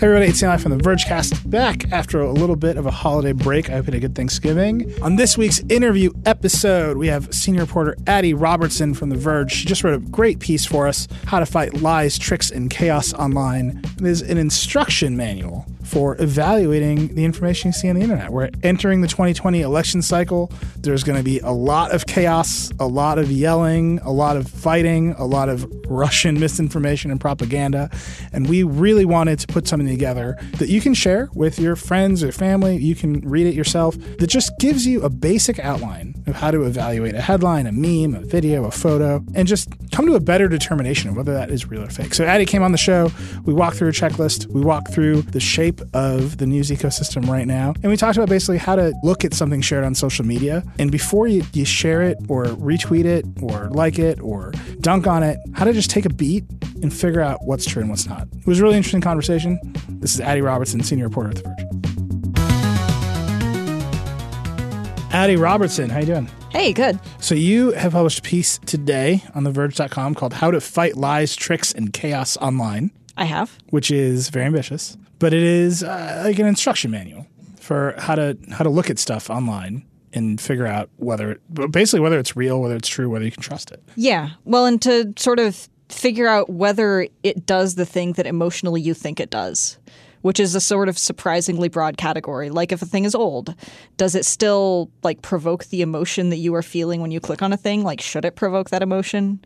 Hey everybody, it's Nilay from the Vergecast, back after a little bit of a holiday break. I hope you had a good Thanksgiving. On this week's interview episode, we have senior reporter Adi Robertson from The Verge. She just wrote a great piece for us, How to Fight Lies, Tricks, and Chaos Online. It is an instruction manual for evaluating the information you see on the internet. We're entering the 2020 election cycle. There's going to be a lot of chaos, a lot of yelling, a lot of fighting, a lot of Russian misinformation and propaganda. And we really wanted to put something together that you can share with your friends or family. You can read it yourself that just gives you a basic outline of how to evaluate a headline, a meme, a video, a photo, and just come to a better determination of whether that is real or fake. So Adi came on the show. We walked through a checklist. We walked through the shape of the news ecosystem right now. And we talked about basically how to look at something shared on social media. And before you, you share it or retweet it or like it or dunk on it, how to just take a beat and figure out what's true and what's not. It was a really interesting conversation. This is Adi Robertson, senior reporter at The Verge. Adi Robertson, how you doing? Hey, good. So you have published a piece today on TheVerge.com called "How to Fight Lies, Tricks, and Chaos Online," I have. which is very ambitious, but it is uh, like an instruction manual for how to how to look at stuff online and figure out whether it, basically whether it's real, whether it's true, whether you can trust it. Yeah. Well, and to sort of figure out whether it does the thing that emotionally you think it does, which is a sort of surprisingly broad category. Like if a thing is old, does it still like provoke the emotion that you are feeling when you click on a thing? Like should it provoke that emotion?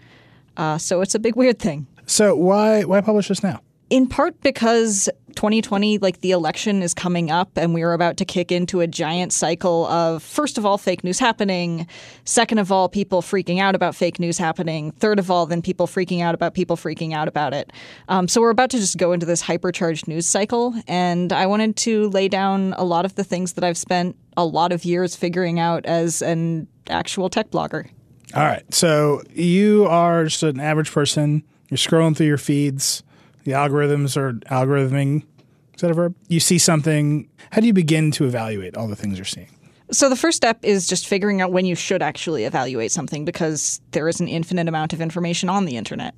Uh, so it's a big weird thing. So why why publish this now? In part because 2020, like the election is coming up, and we are about to kick into a giant cycle of, first of all, fake news happening. Second of all, people freaking out about fake news happening. Third of all, then people freaking out about people freaking out about it. Um, so we're about to just go into this hypercharged news cycle. And I wanted to lay down a lot of the things that I've spent a lot of years figuring out as an actual tech blogger. All right. So you are just an average person. You're scrolling through your feeds. The algorithms are algorithming. Is that a verb? You see something. How do you begin to evaluate all the things you're seeing? So the first step is just figuring out when you should actually evaluate something because there is an infinite amount of information on the internet.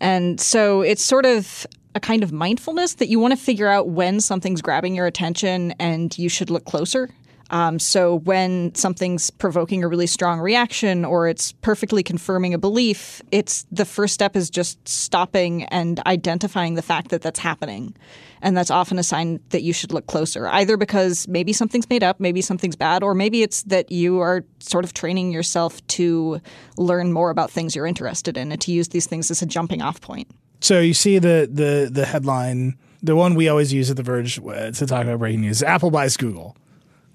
And so it's sort of a kind of mindfulness that you want to figure out when something's grabbing your attention and you should look closer. Um, so when something's provoking a really strong reaction or it's perfectly confirming a belief, it's the first step is just stopping and identifying the fact that that's happening. And that's often a sign that you should look closer, either because maybe something's made up, maybe something's bad, or maybe it's that you are sort of training yourself to learn more about things you're interested in and to use these things as a jumping off point. So you see the the the headline, the one we always use at The Verge uh, to talk about breaking news: Apple buys Google.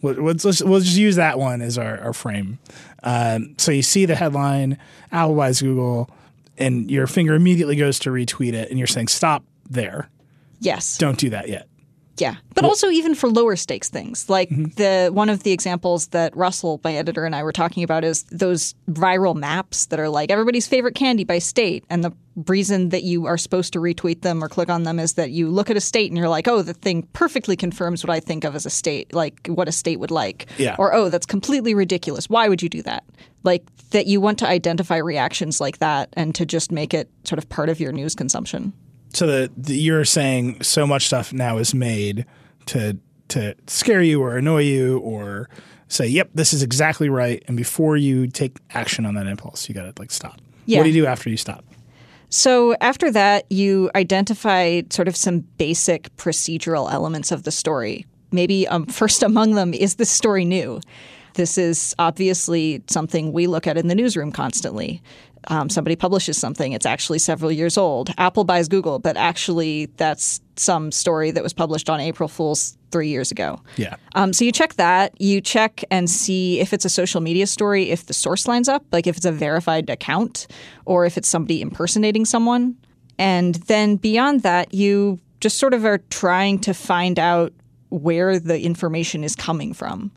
We'll, let's, let's, we'll just use that one as our, our frame. Um, so you see the headline: Apple buys Google, and your finger immediately goes to retweet it, and you're saying, "Stop there! Yes. Don't do that yet." Yeah, but also even for lower stakes things, like mm-hmm. the one of the examples that Russell, my editor, and I were talking about is those viral maps that are like everybody's favorite candy by state, and the reason that you are supposed to retweet them or click on them is that you look at a state and you're like, oh, the thing perfectly confirms what I think of as a state, like what a state would like, Yeah. or oh, that's completely ridiculous. Why would you do that? Like that you want to identify reactions like that and to just make it sort of part of your news consumption. So the, the you're saying so much stuff now is made to to scare you or annoy you or say, "Yep, this is exactly right," and before you take action on that impulse, you got to like stop. Yeah. What do you do after you stop? So after that, you identify sort of some basic procedural elements of the story. Maybe um, first among them is this story new? This is obviously something we look at in the newsroom constantly. Um, somebody publishes something, it's actually several years old. Apple buys Google, but actually that's some story that was published on April Fool's three years ago. Yeah. Um, so you check that. You check and see if it's a social media story, if the source lines up, like if it's a verified account or if it's somebody impersonating someone. And then beyond that, you just sort of are trying to find out where the information is coming from.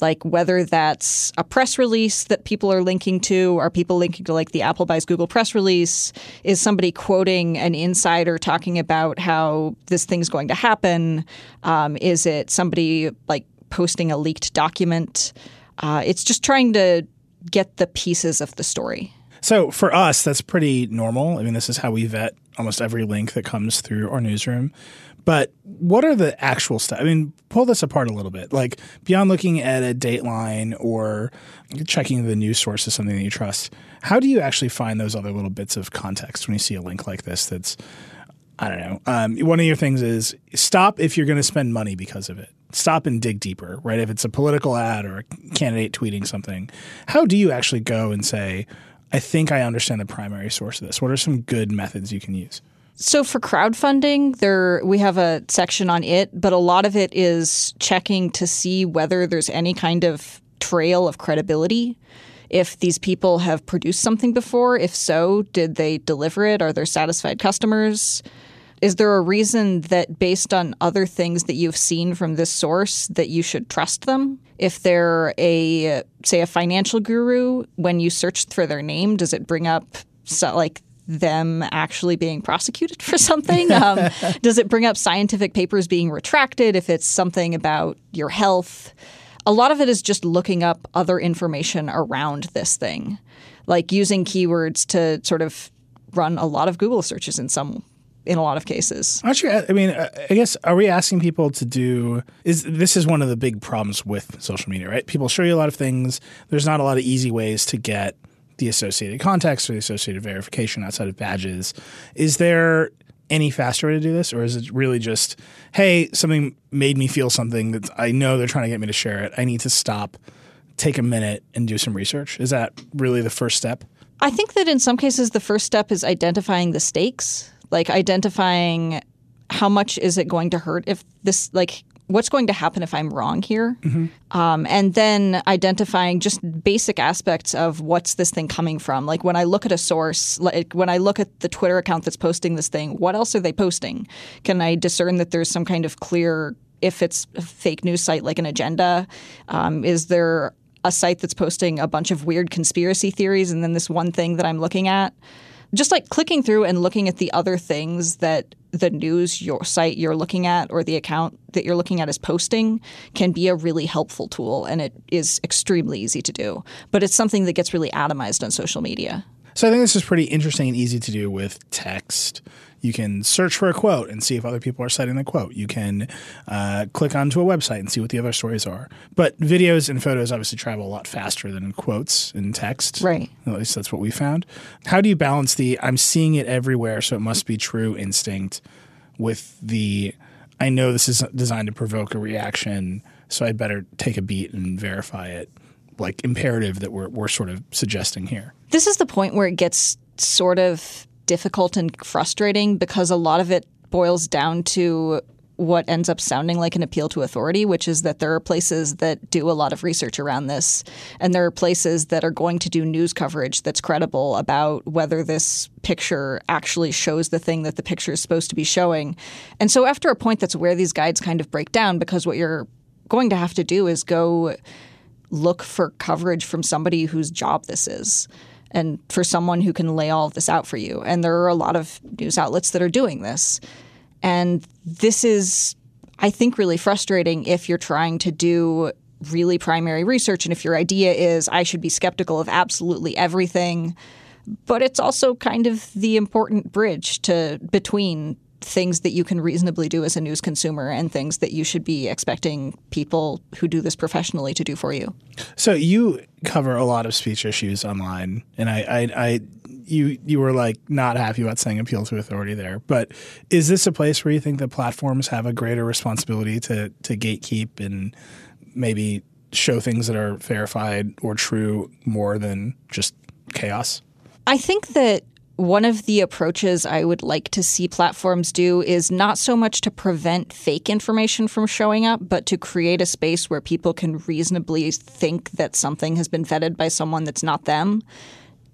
Like whether that's a press release that people are linking to, are people linking to like the Apple buys Google press release? Is somebody quoting an insider talking about how this thing's going to happen? Um, is it somebody like posting a leaked document? Uh, it's just trying to get the pieces of the story. So for us, that's pretty normal. I mean, this is how we vet almost every link that comes through our newsroom. But what are the actual stuff? I mean, pull this apart a little bit. Like beyond looking at a dateline or checking the news source as something that you trust, how do you actually find those other little bits of context when you see a link like this that's I don't know. Um, one of your things is stop if you're going to spend money because of it. Stop and dig deeper, right? If it's a political ad or a candidate tweeting something, how do you actually go and say, I think I understand the primary source of this? What are some good methods you can use? So for crowdfunding, there we have a section on it, but a lot of it is checking to see whether there's any kind of trail of credibility. If these people have produced something before, if so, did they deliver it? Are there satisfied customers? Is there a reason that based on other things that you've seen from this source that you should trust them? If they're a say a financial guru, when you search for their name, does it bring up so, like them actually being prosecuted for something? Um, does it bring up scientific papers being retracted if it's something about your health? A lot of it is just looking up other information around this thing, like using keywords to sort of run a lot of Google searches in some in a lot of cases. Aren't you? I mean, I guess are we asking people to do? Is this is one of the big problems with social media, right? People show you a lot of things. There's not a lot of easy ways to get the associated context or the associated verification outside of badges. Is there any faster way to do this, or is it really just, hey, something made me feel something that I know they're trying to get me to share it. I need to stop, take a minute, and do some research. Is that really the first step? I think that in some cases the first step is identifying the stakes, like identifying how much is it going to hurt if this like what's going to happen if I'm wrong here, um, and then identifying just basic aspects of what's this thing coming from. Like when I look at a source, like when I look at the Twitter account that's posting this thing, what else are they posting? Can I discern that there's some kind of clear if it's a fake news site like an agenda? Um, is there a site that's posting a bunch of weird conspiracy theories and then this one thing that I'm looking at? Just like clicking through and looking at the other things that the news your site you're looking at or the account that you're looking at is posting can be a really helpful tool and it is extremely easy to do. But it's something that gets really atomized on social media. So I think this is pretty interesting and easy to do with text. You can search for a quote and see if other people are citing the quote. You can uh, click onto a website and see what the other stories are. But videos and photos obviously travel a lot faster than quotes and text. Right. At least that's what we found. How do you balance the I'm seeing it everywhere, so it must be true instinct with the I know this is designed to provoke a reaction, so I'd better take a beat and verify it, like imperative that we're, we're sort of suggesting here? This is the point where it gets sort of difficult and frustrating because a lot of it boils down to what ends up sounding like an appeal to authority, which is that there are places that do a lot of research around this, and there are places that are going to do news coverage that's credible about whether this picture actually shows the thing that the picture is supposed to be showing. And so, after a point, that's where these guides kind of break down because what you're going to have to do is go look for coverage from somebody whose job this is and for someone who can lay all of this out for you. And there are a lot of news outlets that are doing this. And this is, I think, really frustrating if you're trying to do really primary research and if your idea is I should be skeptical of absolutely everything. But it's also kind of the important bridge to between things that you can reasonably do as a news consumer and things that you should be expecting people who do this professionally to do for you. So you cover a lot of speech issues online, and I, I, I you you were like not happy about saying appeal to authority there. But is this a place where you think the platforms have a greater responsibility to to gatekeep and maybe show things that are verified or true more than just chaos? I think that one of the approaches I would like to see platforms do is not so much to prevent fake information from showing up, but to create a space where people can reasonably think that something has been vetted by someone that's not them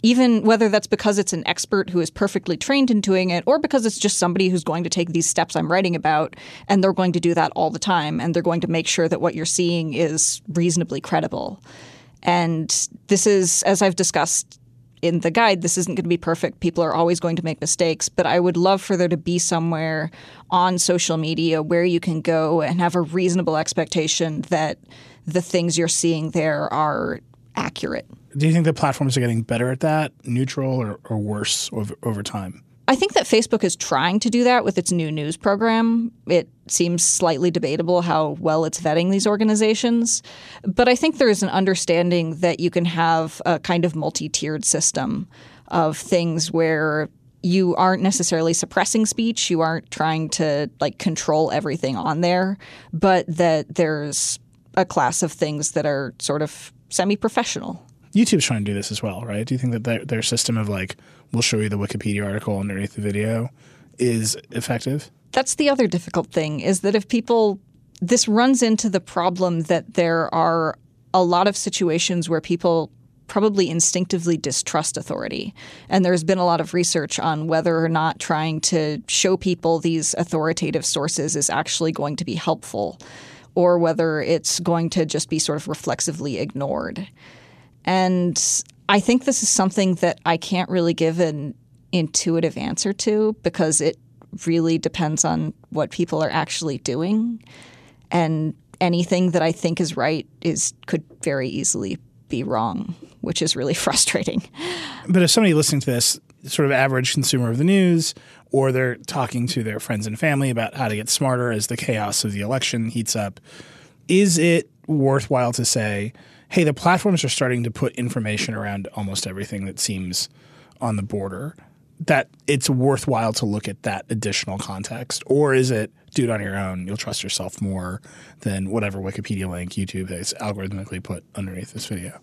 even whether that's because it's an expert who is perfectly trained in doing it or because it's just somebody who's going to take these steps I'm writing about and they're going to do that all the time and they're going to make sure that what you're seeing is reasonably credible. And this is, as I've discussed in the guide, this isn't going to be perfect. People are always going to make mistakes, but I would love for there to be somewhere on social media where you can go and have a reasonable expectation that the things you're seeing there are accurate. Do you think the platforms are getting better at that, neutral or, or worse over, over time? I think that Facebook is trying to do that with its new news program. It seems slightly debatable how well it's vetting these organizations. But I think there is an understanding that you can have a kind of multi tiered system of things where you aren't necessarily suppressing speech, you aren't trying to like control everything on there, but that there's a class of things that are sort of semi professional. YouTube's trying to do this as well, right? Do you think that their, their system of like, we'll show you the Wikipedia article underneath the video is effective? That's the other difficult thing is that if people, this runs into the problem that there are a lot of situations where people probably instinctively distrust authority. And there's been a lot of research on whether or not trying to show people these authoritative sources is actually going to be helpful or whether it's going to just be sort of reflexively ignored. And I think this is something that I can't really give an intuitive answer to because it really depends on what people are actually doing. And anything that I think is right is could very easily be wrong, which is really frustrating. But if somebody listening to this, sort of average consumer of the news, or they're talking to their friends and family about how to get smarter as the chaos of the election heats up, is it worthwhile to say, hey, the platforms are starting to put information around almost everything that seems on the border. That it's worthwhile to look at that additional context, or is it do it on your own? You'll trust yourself more than whatever Wikipedia link YouTube has algorithmically put underneath this video.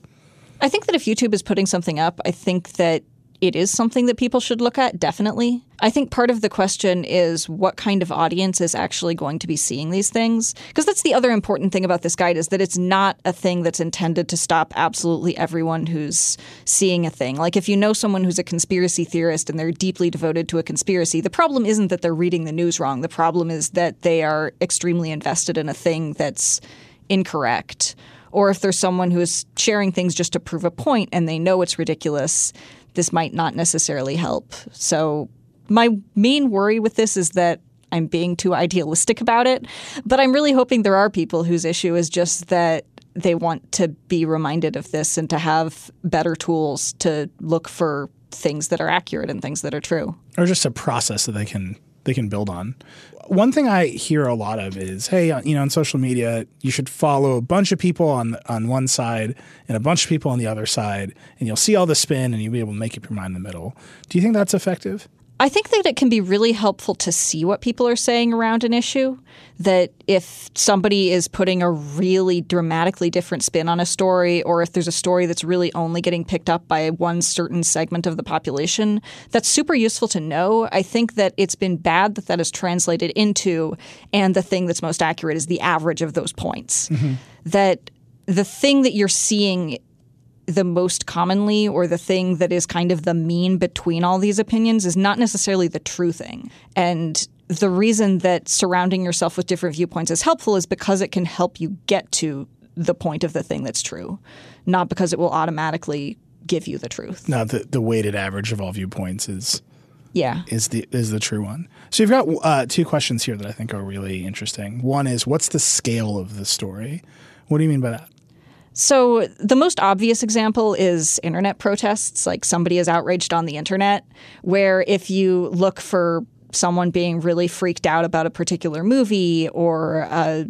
I think that if YouTube is putting something up, I think that it is something that people should look at, definitely. I think part of the question is what kind of audience is actually going to be seeing these things? Because that's the other important thing about this guide is that it's not a thing that's intended to stop absolutely everyone who's seeing a thing. Like if you know someone who's a conspiracy theorist and they're deeply devoted to a conspiracy, the problem isn't that they're reading the news wrong. The problem is that they are extremely invested in a thing that's incorrect or if there's someone who is sharing things just to prove a point and they know it's ridiculous, this might not necessarily help. So, my main worry with this is that I'm being too idealistic about it. But I'm really hoping there are people whose issue is just that they want to be reminded of this and to have better tools to look for things that are accurate and things that are true. Or just a process that they can they can build on. One thing I hear a lot of is, hey, uh, you know, on social media, you should follow a bunch of people on on one side and a bunch of people on the other side, and you'll see all the spin, and you'll be able to make up your mind in the middle. Do you think that's effective? I think that it can be really helpful to see what people are saying around an issue. That if somebody is putting a really dramatically different spin on a story, or if there's a story that's really only getting picked up by one certain segment of the population, that's super useful to know. I think that it's been bad that that is translated into, and the thing that's most accurate is the average of those points. Mm-hmm. That the thing that you're seeing the most commonly or the thing that is kind of the mean between all these opinions is not necessarily the true thing. And the reason that surrounding yourself with different viewpoints is helpful is because it can help you get to the point of the thing that's true, not because it will automatically give you the truth. Now, the, the weighted average of all viewpoints is yeah is the is the true one. So you've got uh, two questions here that I think are really interesting. One is what's the scale of the story? What do you mean by that? So, the most obvious example is internet protests, like somebody is outraged on the internet, where if you look for someone being really freaked out about a particular movie or a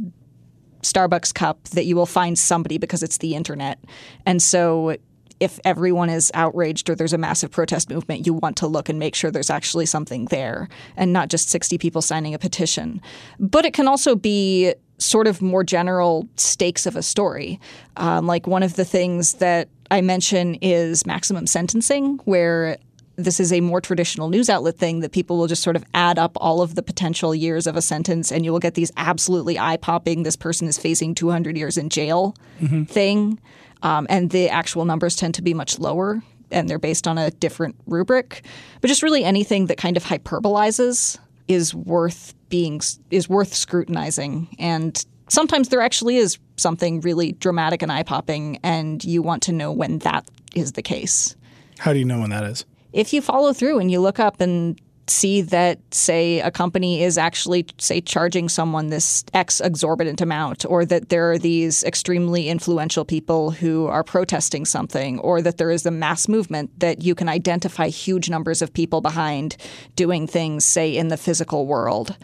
Starbucks cup, that you will find somebody because it's the internet. And so, if everyone is outraged or there's a massive protest movement, you want to look and make sure there's actually something there and not just 60 people signing a petition. But it can also be sort of more general stakes of a story. Um, like one of the things that I mention is maximum sentencing, where this is a more traditional news outlet thing that people will just sort of add up all of the potential years of a sentence and you will get these absolutely eye popping, this person is facing 200 years in jail mm-hmm. thing. Um, and the actual numbers tend to be much lower and they're based on a different rubric. But just really anything that kind of hyperbolizes is worth being is worth scrutinizing. And sometimes there actually is something really dramatic and eye-popping and you want to know when that is the case. How do you know when that is? If you follow through and you look up and see that, say, a company is actually, say, charging someone this X exorbitant amount, or that there are these extremely influential people who are protesting something, or that there is a mass movement that you can identify huge numbers of people behind doing things, say, in the physical world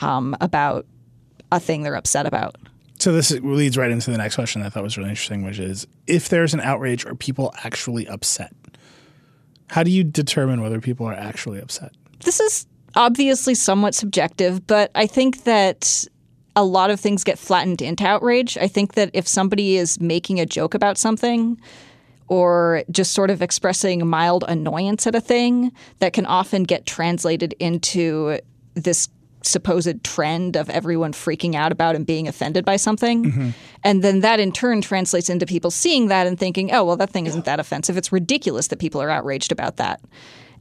um, about a thing they're upset about. So this leads right into the next question I thought was really interesting, which is if there's an outrage, are people actually upset? How do you determine whether people are actually upset? This is obviously somewhat subjective, but I think that a lot of things get flattened into outrage. I think that if somebody is making a joke about something or just sort of expressing mild annoyance at a thing, that can often get translated into this supposed trend of everyone freaking out about and being offended by something. Mm-hmm. And then that in turn translates into people seeing that and thinking, oh, well, that thing isn't that offensive. It's ridiculous that people are outraged about that.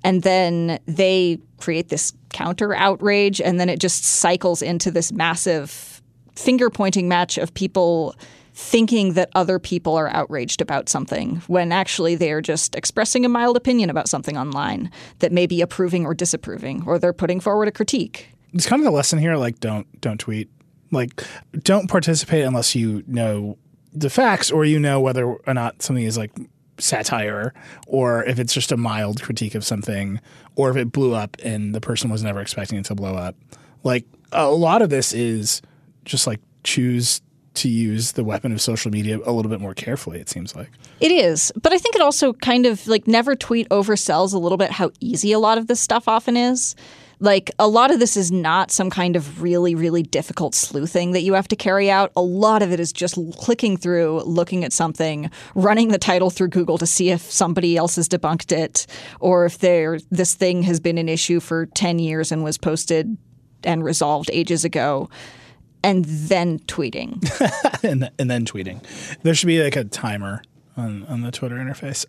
And then they create this counter outrage, and then it just cycles into this massive finger pointing match of people thinking that other people are outraged about something when actually they are just expressing a mild opinion about something online that may be approving or disapproving, or they're putting forward a critique. It's kind of the lesson here like, don't, don't tweet. Like, don't participate unless you know the facts or you know whether or not something is like satire or if it's just a mild critique of something or if it blew up and the person was never expecting it to blow up. Like a lot of this is just like choose to use the weapon of social media a little bit more carefully it seems like it is but i think it also kind of like never tweet oversells a little bit how easy a lot of this stuff often is like a lot of this is not some kind of really, really difficult sleuthing that you have to carry out. A lot of it is just clicking through, looking at something, running the title through Google to see if somebody else has debunked it, or if there this thing has been an issue for ten years and was posted and resolved ages ago and then tweeting. and, and then tweeting. There should be like a timer on, on the Twitter interface.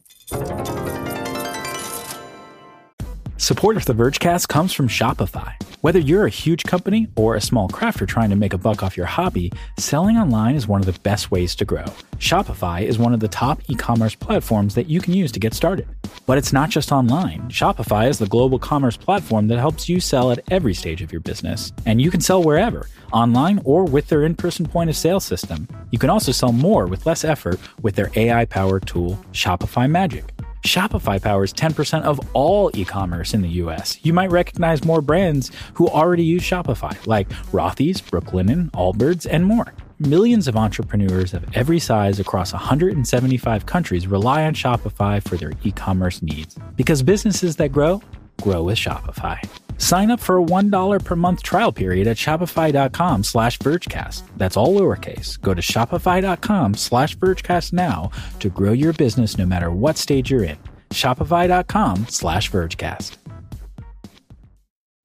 Support of the Vergecast comes from Shopify. Whether you're a huge company or a small crafter trying to make a buck off your hobby, selling online is one of the best ways to grow. Shopify is one of the top e commerce platforms that you can use to get started. But it's not just online. Shopify is the global commerce platform that helps you sell at every stage of your business. And you can sell wherever, online or with their in person point of sale system. You can also sell more with less effort with their AI powered tool, Shopify Magic. Shopify powers 10% of all e commerce in the US. You might recognize more brands who already use Shopify, like Rothy's, Brooklinen, Allbirds, and more. Millions of entrepreneurs of every size across 175 countries rely on Shopify for their e commerce needs. Because businesses that grow, grow with Shopify. Sign up for a $1 per month trial period at shopify.com slash vergecast. That's all lowercase. Go to shopify.com slash vergecast now to grow your business no matter what stage you're in. Shopify.com slash vergecast.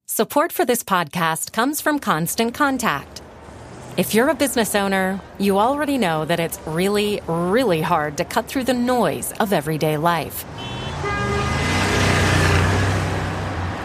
Support for this podcast comes from Constant Contact. If you're a business owner, you already know that it's really, really hard to cut through the noise of everyday life.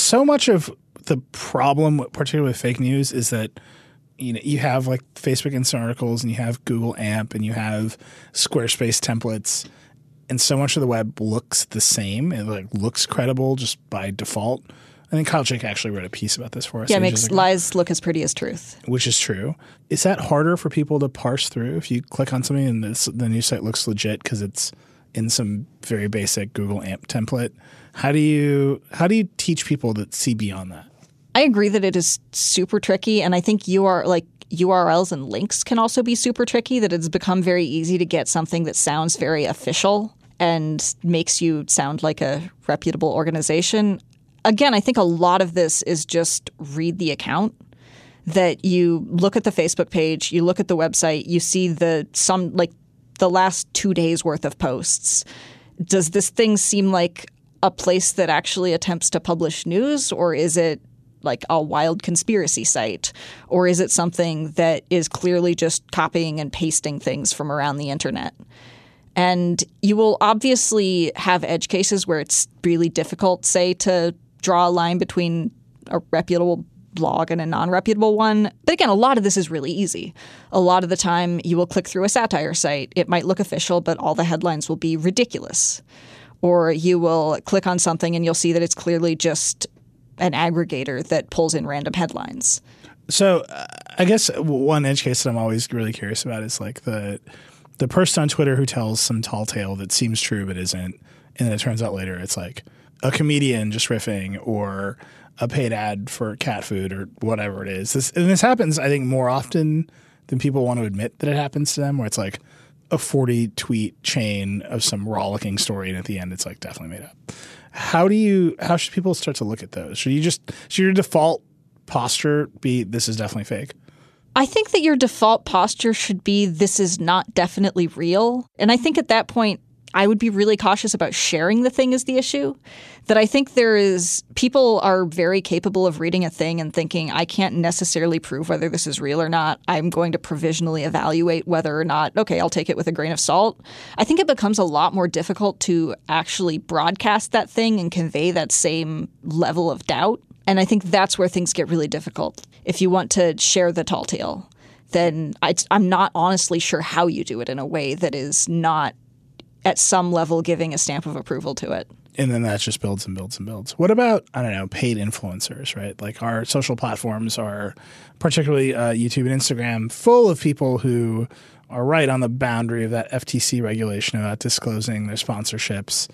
so much of the problem, particularly with fake news, is that you know you have like Facebook Instant Articles and you have Google AMP and you have Squarespace templates, and so much of the web looks the same. It like looks credible just by default. I think Kyle Chayka actually wrote a piece about this for us. Yeah, ages makes ago, lies look as pretty as truth. which is true. Is that harder for people to parse through if you click on something and this, the news site looks legit because it's in some very basic Google AMP template? How do you how do you teach people to see beyond that? I agree that it is super tricky, and I think you are like URLs and links can also be super tricky. That it's become very easy to get something that sounds very official and makes you sound like a reputable organization. Again, I think a lot of this is just read the account. That you look at the Facebook page, you look at the website, you see the some like the last two days worth of posts. Does this thing seem like a place that actually attempts to publish news, or is it like a wild conspiracy site? Or is it something that is clearly just copying and pasting things from around the internet? And you will obviously have edge cases where it's really difficult, say, to draw a line between a reputable blog and a non reputable one. But again, a lot of this is really easy. A lot of the time, you will click through a satire site. It might look official, but all the headlines will be ridiculous. Or you will click on something and you'll see that it's clearly just an aggregator that pulls in random headlines. So uh, I guess one edge case that I'm always really curious about is like the the person on Twitter who tells some tall tale that seems true but isn't, and then it turns out later it's like a comedian just riffing or a paid ad for cat food or whatever it is. This and this happens, I think, more often than people want to admit that it happens to them. Where it's like a 40 tweet chain of some rollicking story, and at the end, it's like definitely made up. How do you? How should people start to look at those? Should you just should your default posture be this is definitely fake? I think that your default posture should be this is not definitely real. And I think at that point, I would be really cautious about sharing the thing as the issue. That I think there is, people are very capable of reading a thing and thinking, I can't necessarily prove whether this is real or not. I'm going to provisionally evaluate whether or not, okay, I'll take it with a grain of salt. I think it becomes a lot more difficult to actually broadcast that thing and convey that same level of doubt. And I think that's where things get really difficult. If you want to share the tall tale, then I, I'm not honestly sure how you do it in a way that is not at some level giving a stamp of approval to it. and then that just builds and builds and builds. What about I don't know paid influencers, right? Like our social platforms are, particularly uh, YouTube and Instagram, full of people who are right on the boundary of that FTC regulation about disclosing their sponsorships.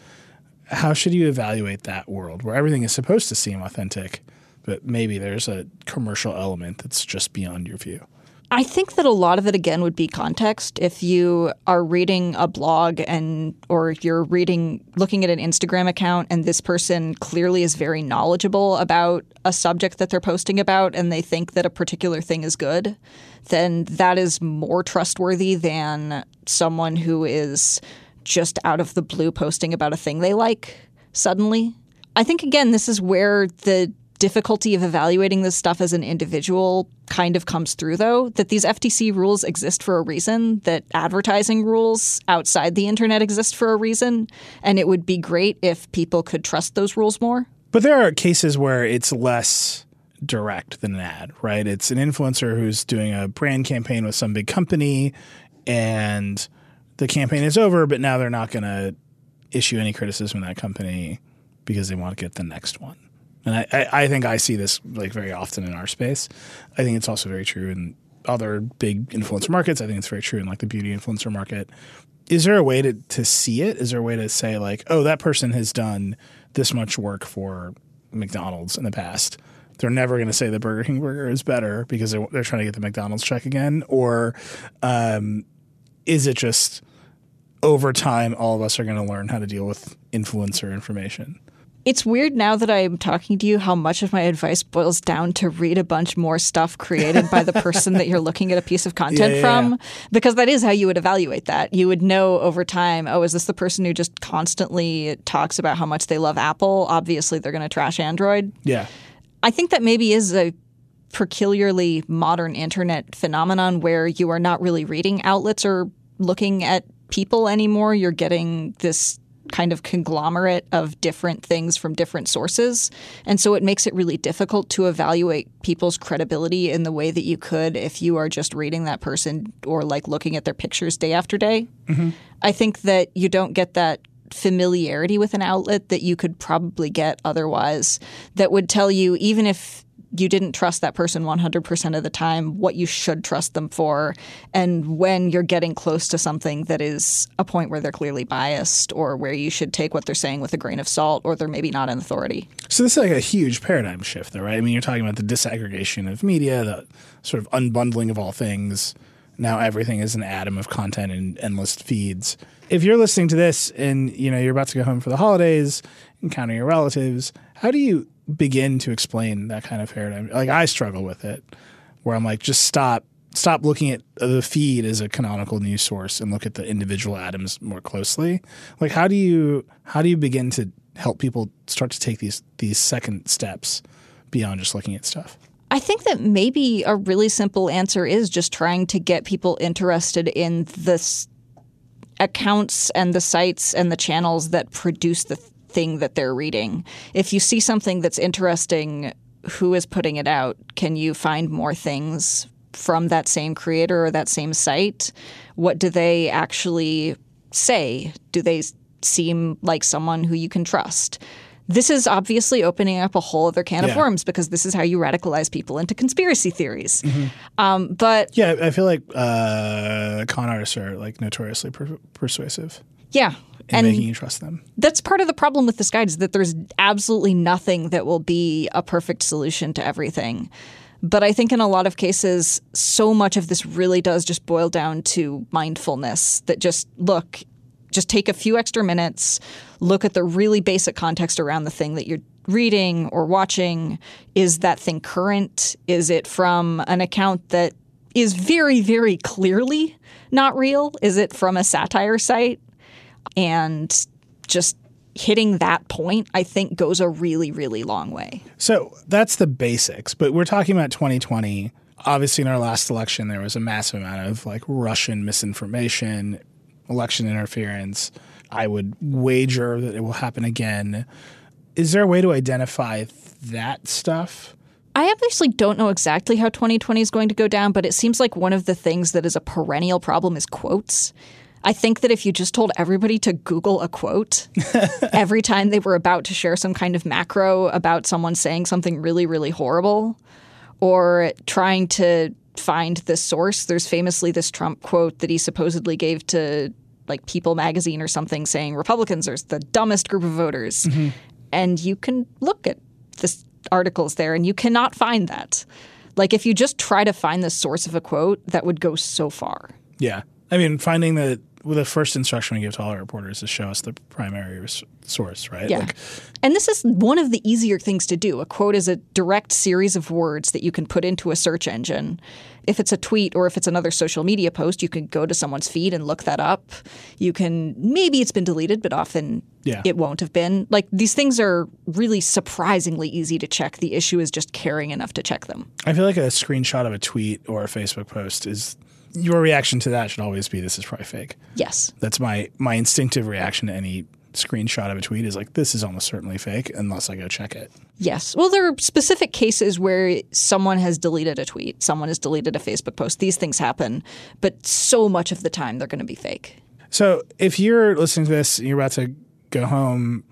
How should you evaluate that world where everything is supposed to seem authentic, but maybe there's a commercial element that's just beyond your view? I think that a lot of it again would be context. If you are reading a blog and or you're reading looking at an Instagram account and this person clearly is very knowledgeable about a subject that they're posting about and they think that a particular thing is good, then that is more trustworthy than someone who is just out of the blue posting about a thing they like suddenly. I think again this is where the difficulty of evaluating this stuff as an individual kind of comes through though that these FTC rules exist for a reason, that advertising rules outside the internet exist for a reason, and it would be great if people could trust those rules more. But there are cases where it's less direct than an ad, right? It's an influencer who's doing a brand campaign with some big company and the campaign is over, but now they're not going to issue any criticism of that company because they want to get the next one. And I, I, I think I see this like very often in our space. I think it's also very true in other big influencer markets. I think it's very true in like the beauty influencer market. Is there a way to, to see it? Is there a way to say like, oh, that person has done this much work for McDonald's in the past? They're never going to say the Burger King burger is better because they're, they're trying to get the McDonald's check again, or um, is it just over time all of us are going to learn how to deal with influencer information? It's weird now that I'm talking to you how much of my advice boils down to read a bunch more stuff created by the person that you're looking at a piece of content Yeah, yeah, from, yeah. because that is how you would evaluate that. You would know over time, oh, is this the person who just constantly talks about how much they love Apple? Obviously, they're going to trash Android. Yeah. I think that maybe is a peculiarly modern internet phenomenon where you are not really reading outlets or looking at people anymore. You're getting this kind of conglomerate of different things from different sources. And so it makes it really difficult to evaluate people's credibility in the way that you could if you are just reading that person or like looking at their pictures day after day. Mm-hmm. I think that you don't get that familiarity with an outlet that you could probably get otherwise that would tell you even if you didn't trust that person 100% of the time what you should trust them for and when you're getting close to something that is a point where they're clearly biased or where you should take what they're saying with a grain of salt or they're maybe not an authority So this is like a huge paradigm shift, though, right? I mean, you're talking about the disaggregation of media, the sort of unbundling of all things. Now everything is an atom of content and endless feeds. If you're listening to this and you know you're about to go home for the holidays, encounter your relatives, how do you begin to explain that kind of paradigm? Like I struggle with it, where I'm like, just stop, stop looking at the feed as a canonical news source and look at the individual atoms more closely. Like how do you how do you begin to help people start to take these these second steps beyond just looking at stuff? I think that maybe a really simple answer is just trying to get people interested in the s- accounts and the sites and the channels that produce the thing that they're reading. If you see something that's interesting, who is putting it out? Can you find more things from that same creator or that same site? What do they actually say? Do they seem like someone who you can trust? This is obviously opening up a whole other can Yeah. of worms because this is how you radicalize people into conspiracy theories. Um, but Yeah, I feel like uh, con artists are like notoriously per- persuasive yeah, in and making you trust them. that's part of the problem with this guide is that there's absolutely nothing that will be a perfect solution to everything. But I think in a lot of cases, so much of this really does just boil down to mindfulness that just look, just take a few extra minutes, look at the really basic context around the thing that you're reading or watching. Is that thing current? Is it from an account that is very, very clearly not real? Is it from a satire site? And just hitting that point i think goes a really really long way So that's the basics, but we're talking about 2020. Obviously, in our last election, there was a massive amount of like Russian misinformation, election interference. I would wager that it will happen again. Is there a way to identify that stuff? i obviously don't know exactly how 2020 is going to go down but it seems like one of the things that is a perennial problem is quotes I think that if you just told everybody to Google a quote every time they were about to share some kind of macro about someone saying something really, really horrible, or trying to find the source. There's famously this Trump quote that he supposedly gave to like People magazine or something saying Republicans are the dumbest group of voters. Mm-hmm. And you can look at the articles there and you cannot find that. Like if you just try to find the source of a quote, that would go so far. Yeah. I mean, finding the the first instruction we give to all our reporters is show us the primary res- source, right? Yeah. Like, And this is one of the easier things to do. A quote is a direct series of words that you can put into a search engine. If it's a tweet or if it's another social media post, you can go to someone's feed and look that up. You can, maybe it's been deleted, but often Yeah. it won't have been. Like these things are really surprisingly easy to check. The issue is just caring enough to check them. I feel like a screenshot of a tweet or a Facebook post is your reaction to that should always be this is probably fake. Yes. That's my my instinctive reaction to any screenshot of a tweet is like this is almost certainly fake unless I go check it. Yes. Well, there are specific cases where someone has deleted a tweet, someone has deleted a Facebook post. These things happen, but so much of the time they're going to be fake. So if you're listening to this and you're about to go home,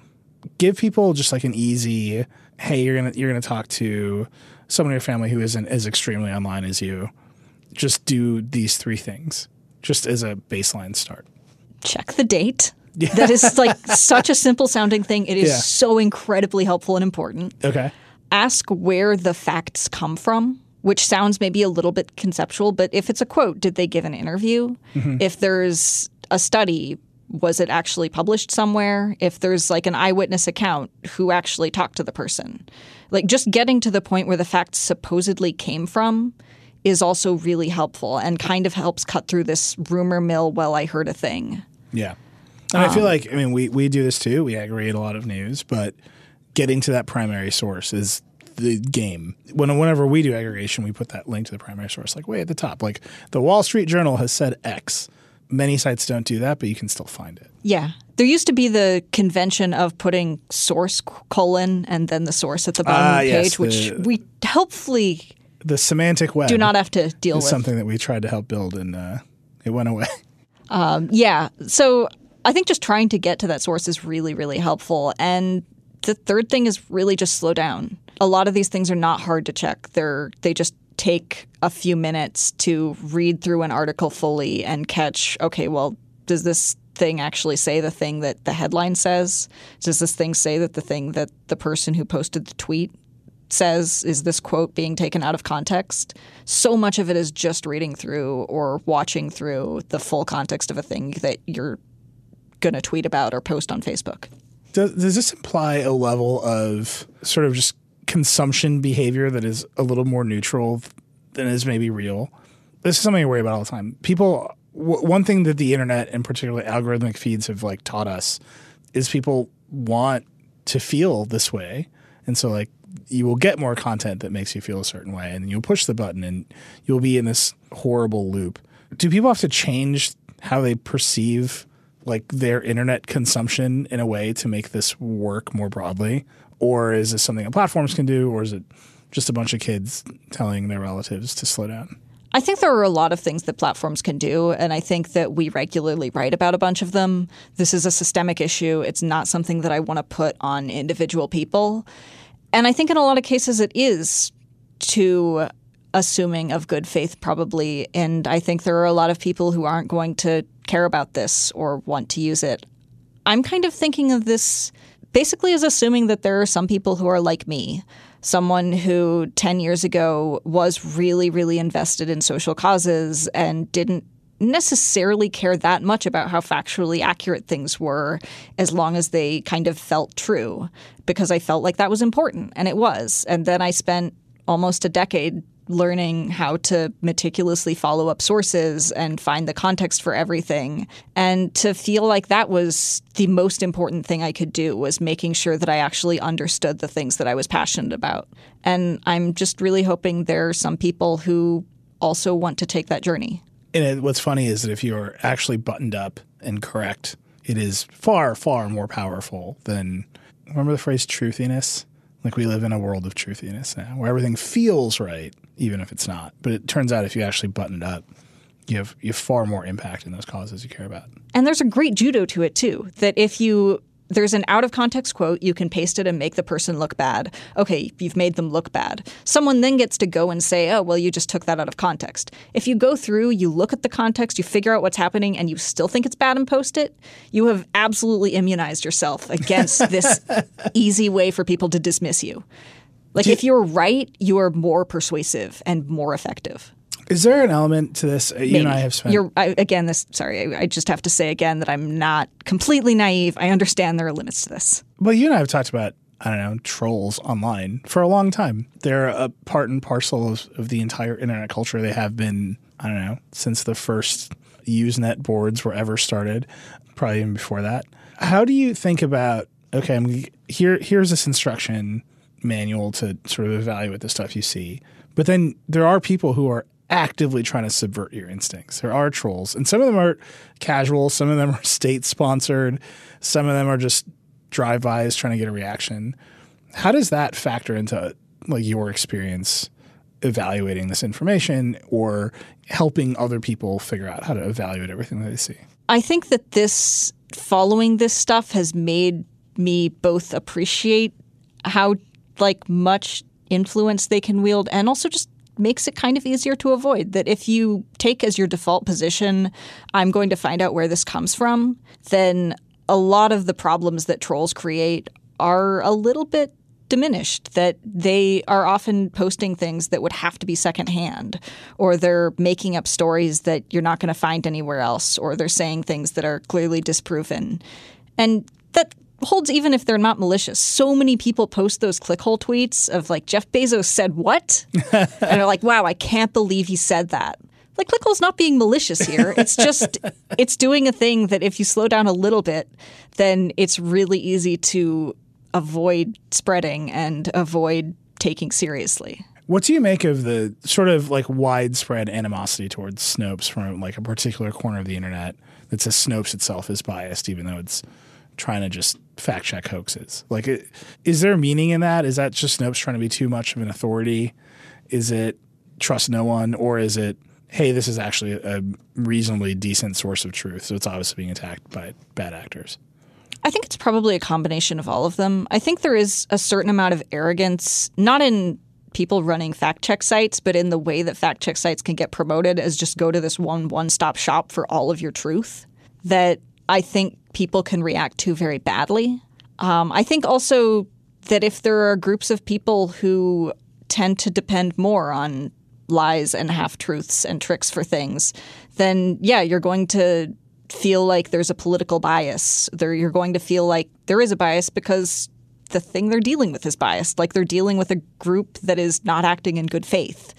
give people just like an easy, hey, you're gonna you're gonna talk to someone in your family who isn't as extremely online as you. Just do these three things, just as a baseline start. Check the date. That is like such a simple sounding thing. It is Yeah. so incredibly helpful and important. Okay. Ask where the facts come from, which sounds maybe a little bit conceptual, but if it's a quote, did they give an interview? Mm-hmm. If there's a study, was it actually published somewhere? If there's like an eyewitness account, who actually talked to the person? Like just getting to the point where the facts supposedly came from is also really helpful and kind of helps cut through this rumor mill, well, I heard a thing. Yeah. And I feel like I mean we we do this too. We aggregate a lot of news, but getting to that primary source is the game. When whenever we do aggregation, we put that link to the primary source like way at the top. Like the Wall Street Journal has said X. Many sites don't do that, but you can still find it. Yeah. There used to be the convention of putting source colon and then the source at the bottom Ah, of the yes, page, which we helpfully The semantic web do not have to deal is with. something that we tried to help build, and uh, it went away. Yeah. So I think just trying to get to that source is really, really helpful. And the third thing is really just slow down. A lot of these things are not hard to check. They're they just take a few minutes to read through an article fully and catch, okay, well, does this thing actually say the thing that the headline says? Does this thing say that the thing that the person who posted the tweet says is this quote being taken out of context so much of it is just reading through or watching through the full context of a thing that you're going to tweet about or post on facebook Does, does this imply a level of sort of just consumption behavior that is a little more neutral than is maybe real? This is something I worry about all the time. People, w- one thing that the internet and particularly algorithmic feeds have like taught us is people want to feel this way, and so like you will get more content that makes you feel a certain way, and you'll push the button, and you'll be in this horrible loop. Do people have to change how they perceive like their internet consumption in a way to make this work more broadly? Or is this something that platforms can do? Or is it just a bunch of kids telling their relatives to slow down? I think there are a lot of things that platforms can do, and I think that we regularly write about a bunch of them. This is a systemic issue. It's not something that I want to put on individual people. And I think in a lot of cases it is too assuming of good faith, probably. And I think there are a lot of people who aren't going to care about this or want to use it. I'm kind of thinking of this basically as assuming that there are some people who are like me. Someone who 10 years ago was really, really invested in social causes and didn't necessarily care that much about how factually accurate things were as long as they kind of felt true because I felt like that was important and it was. And then I spent almost a decade learning how to meticulously follow up sources and find the context for everything and to feel like that was the most important thing I could do was making sure that I actually understood the things that I was passionate about. And I'm just really hoping there are some people who also want to take that journey. And it, what's funny is that if you're actually buttoned up and correct, it is far, far more powerful than remember the phrase truthiness? Like we live in a world of truthiness now where everything feels right, even if it's not. But it turns out if you actually button it up, you have you have far more impact in those causes you care about. And there's a great judo to it too. That if you there's an out of context quote, you can paste it and make the person look bad. Okay, you've made them look bad. Someone then gets to go and say, "Oh, well, you just took that out of context." If you go through, you look at the context, you figure out what's happening, and you still think it's bad and post it, you have absolutely immunized yourself against this easy way for people to dismiss you. Like if you're right, you are more persuasive and more effective. Is there an element to this? Uh, You and I have spent. You're I, again. This sorry. I, I just have to say again that I'm not completely naive. I understand there are limits to this. Well, you and I have talked about, I don't know, trolls online for a long time. They're a part and parcel of, of the entire internet culture. They have been, I don't know, since the first Usenet boards were ever started, probably even before that. How do you think about, okay, I'm, here, here's this instruction manual to sort of evaluate the stuff you see. But then there are people who are actively trying to subvert your instincts. There are trolls, and some of them are casual, some of them are state sponsored, some of them are just drive-bys trying to get a reaction. How does that factor into like your experience evaluating this information or helping other people figure out how to evaluate everything that they see? I think that this following this stuff has made me both appreciate how like much influence they can wield and also just makes it kind of easier to avoid that if you take as your default position I'm going to find out where this comes from then a lot of the problems that trolls create are a little bit diminished that they are often posting things that would have to be secondhand or they're making up stories that you're not going to find anywhere else or they're saying things that are clearly disproven. And holds even if they're not malicious. So many people post those clickhole tweets of like jeff bezos said what? And they're like wow i can't believe he said that. Like clickhole's not being malicious here. It's just it's doing a thing that if you slow down a little bit then it's really easy to avoid spreading and avoid taking seriously. What do you make of the sort of like widespread animosity towards Snopes from like a particular corner of the internet that says Snopes itself is biased, even though it's trying to just fact check hoaxes? Like, it, is there meaning in that? Is that just Snopes trying to be too much of an authority? Is it trust no one, or is it hey, this is actually a reasonably decent source of truth, so it's obviously being attacked by bad actors? I think it's probably a combination of all of them. I think there is a certain amount of arrogance, not in people running fact check sites, but in the way that fact check sites can get promoted as just go to this one one stop shop for all of your truth that I think people can react to very badly. Um, I think also that if there are groups of people who tend to depend more on lies and half truths and tricks for things, then yeah, you're going to feel like there's a political bias. There, you're going to feel like there is a bias because the thing they're dealing with is biased. Like they're dealing with a group that is not acting in good faith.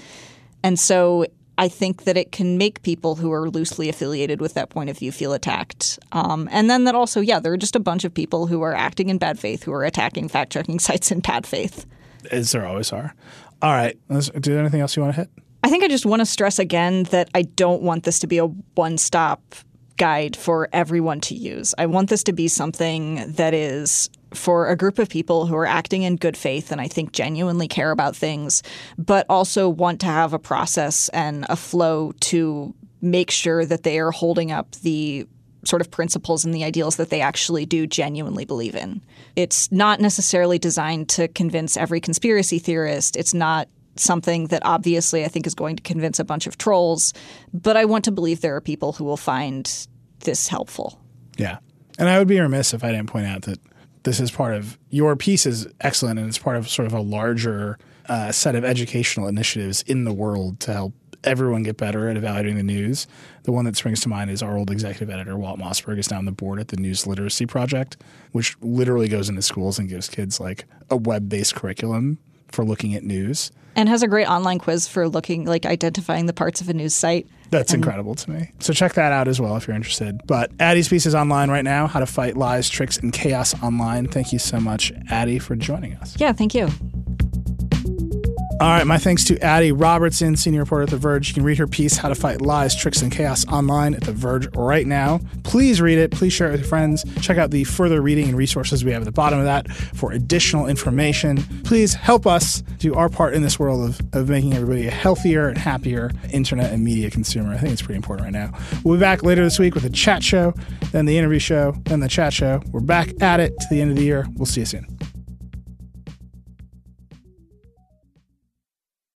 And so I think that it can make people who are loosely affiliated with that point of view feel attacked. Um, and then that also, yeah, there are just a bunch of people who are acting in bad faith who are attacking fact checking sites in bad faith. As there always are. All right. Do there anything else you want to hit? I think I just want to stress again that I don't want this to be a one stop guide for everyone to use. I want this to be something that is for a group of people who are acting in good faith and I think genuinely care about things, but also want to have a process and a flow to make sure that they are holding up the sort of principles and the ideals that they actually do genuinely believe in. It's not necessarily designed to convince every conspiracy theorist. It's not something that obviously I think is going to convince a bunch of trolls, but I want to believe there are people who will find this helpful. Yeah. And I would be remiss if I didn't point out that this is part of your piece is excellent and it's part of sort of a larger uh, set of educational initiatives in the world to help everyone get better at evaluating the news. The one that springs to mind is our old executive editor, Walt Mossberg, is now on the board at the News Literacy Project, which literally goes into schools and gives kids like a web based curriculum for looking at news. And has a great online quiz for looking like identifying the parts of a news site. That's incredible to me. So check that out as well if you're interested. But Adi's piece is online right now How to Fight Lies, Tricks, and Chaos Online. Thank you so much, Adi, for joining us. Yeah, thank you. All right, my thanks to Adi Robertson, senior reporter at The Verge. You can read her piece, How to Fight Lies, Tricks, and Chaos online at The Verge right now. Please read it. Please share it with your friends. Check out the further reading and resources we have at the bottom of that for additional information. Please help us do our part in this world of, of making everybody a healthier and happier internet and media consumer. I think it's pretty important right now. We'll be back later this week with a chat show, then the interview show, then the chat show. We're back at it to the end of the year. We'll see you soon.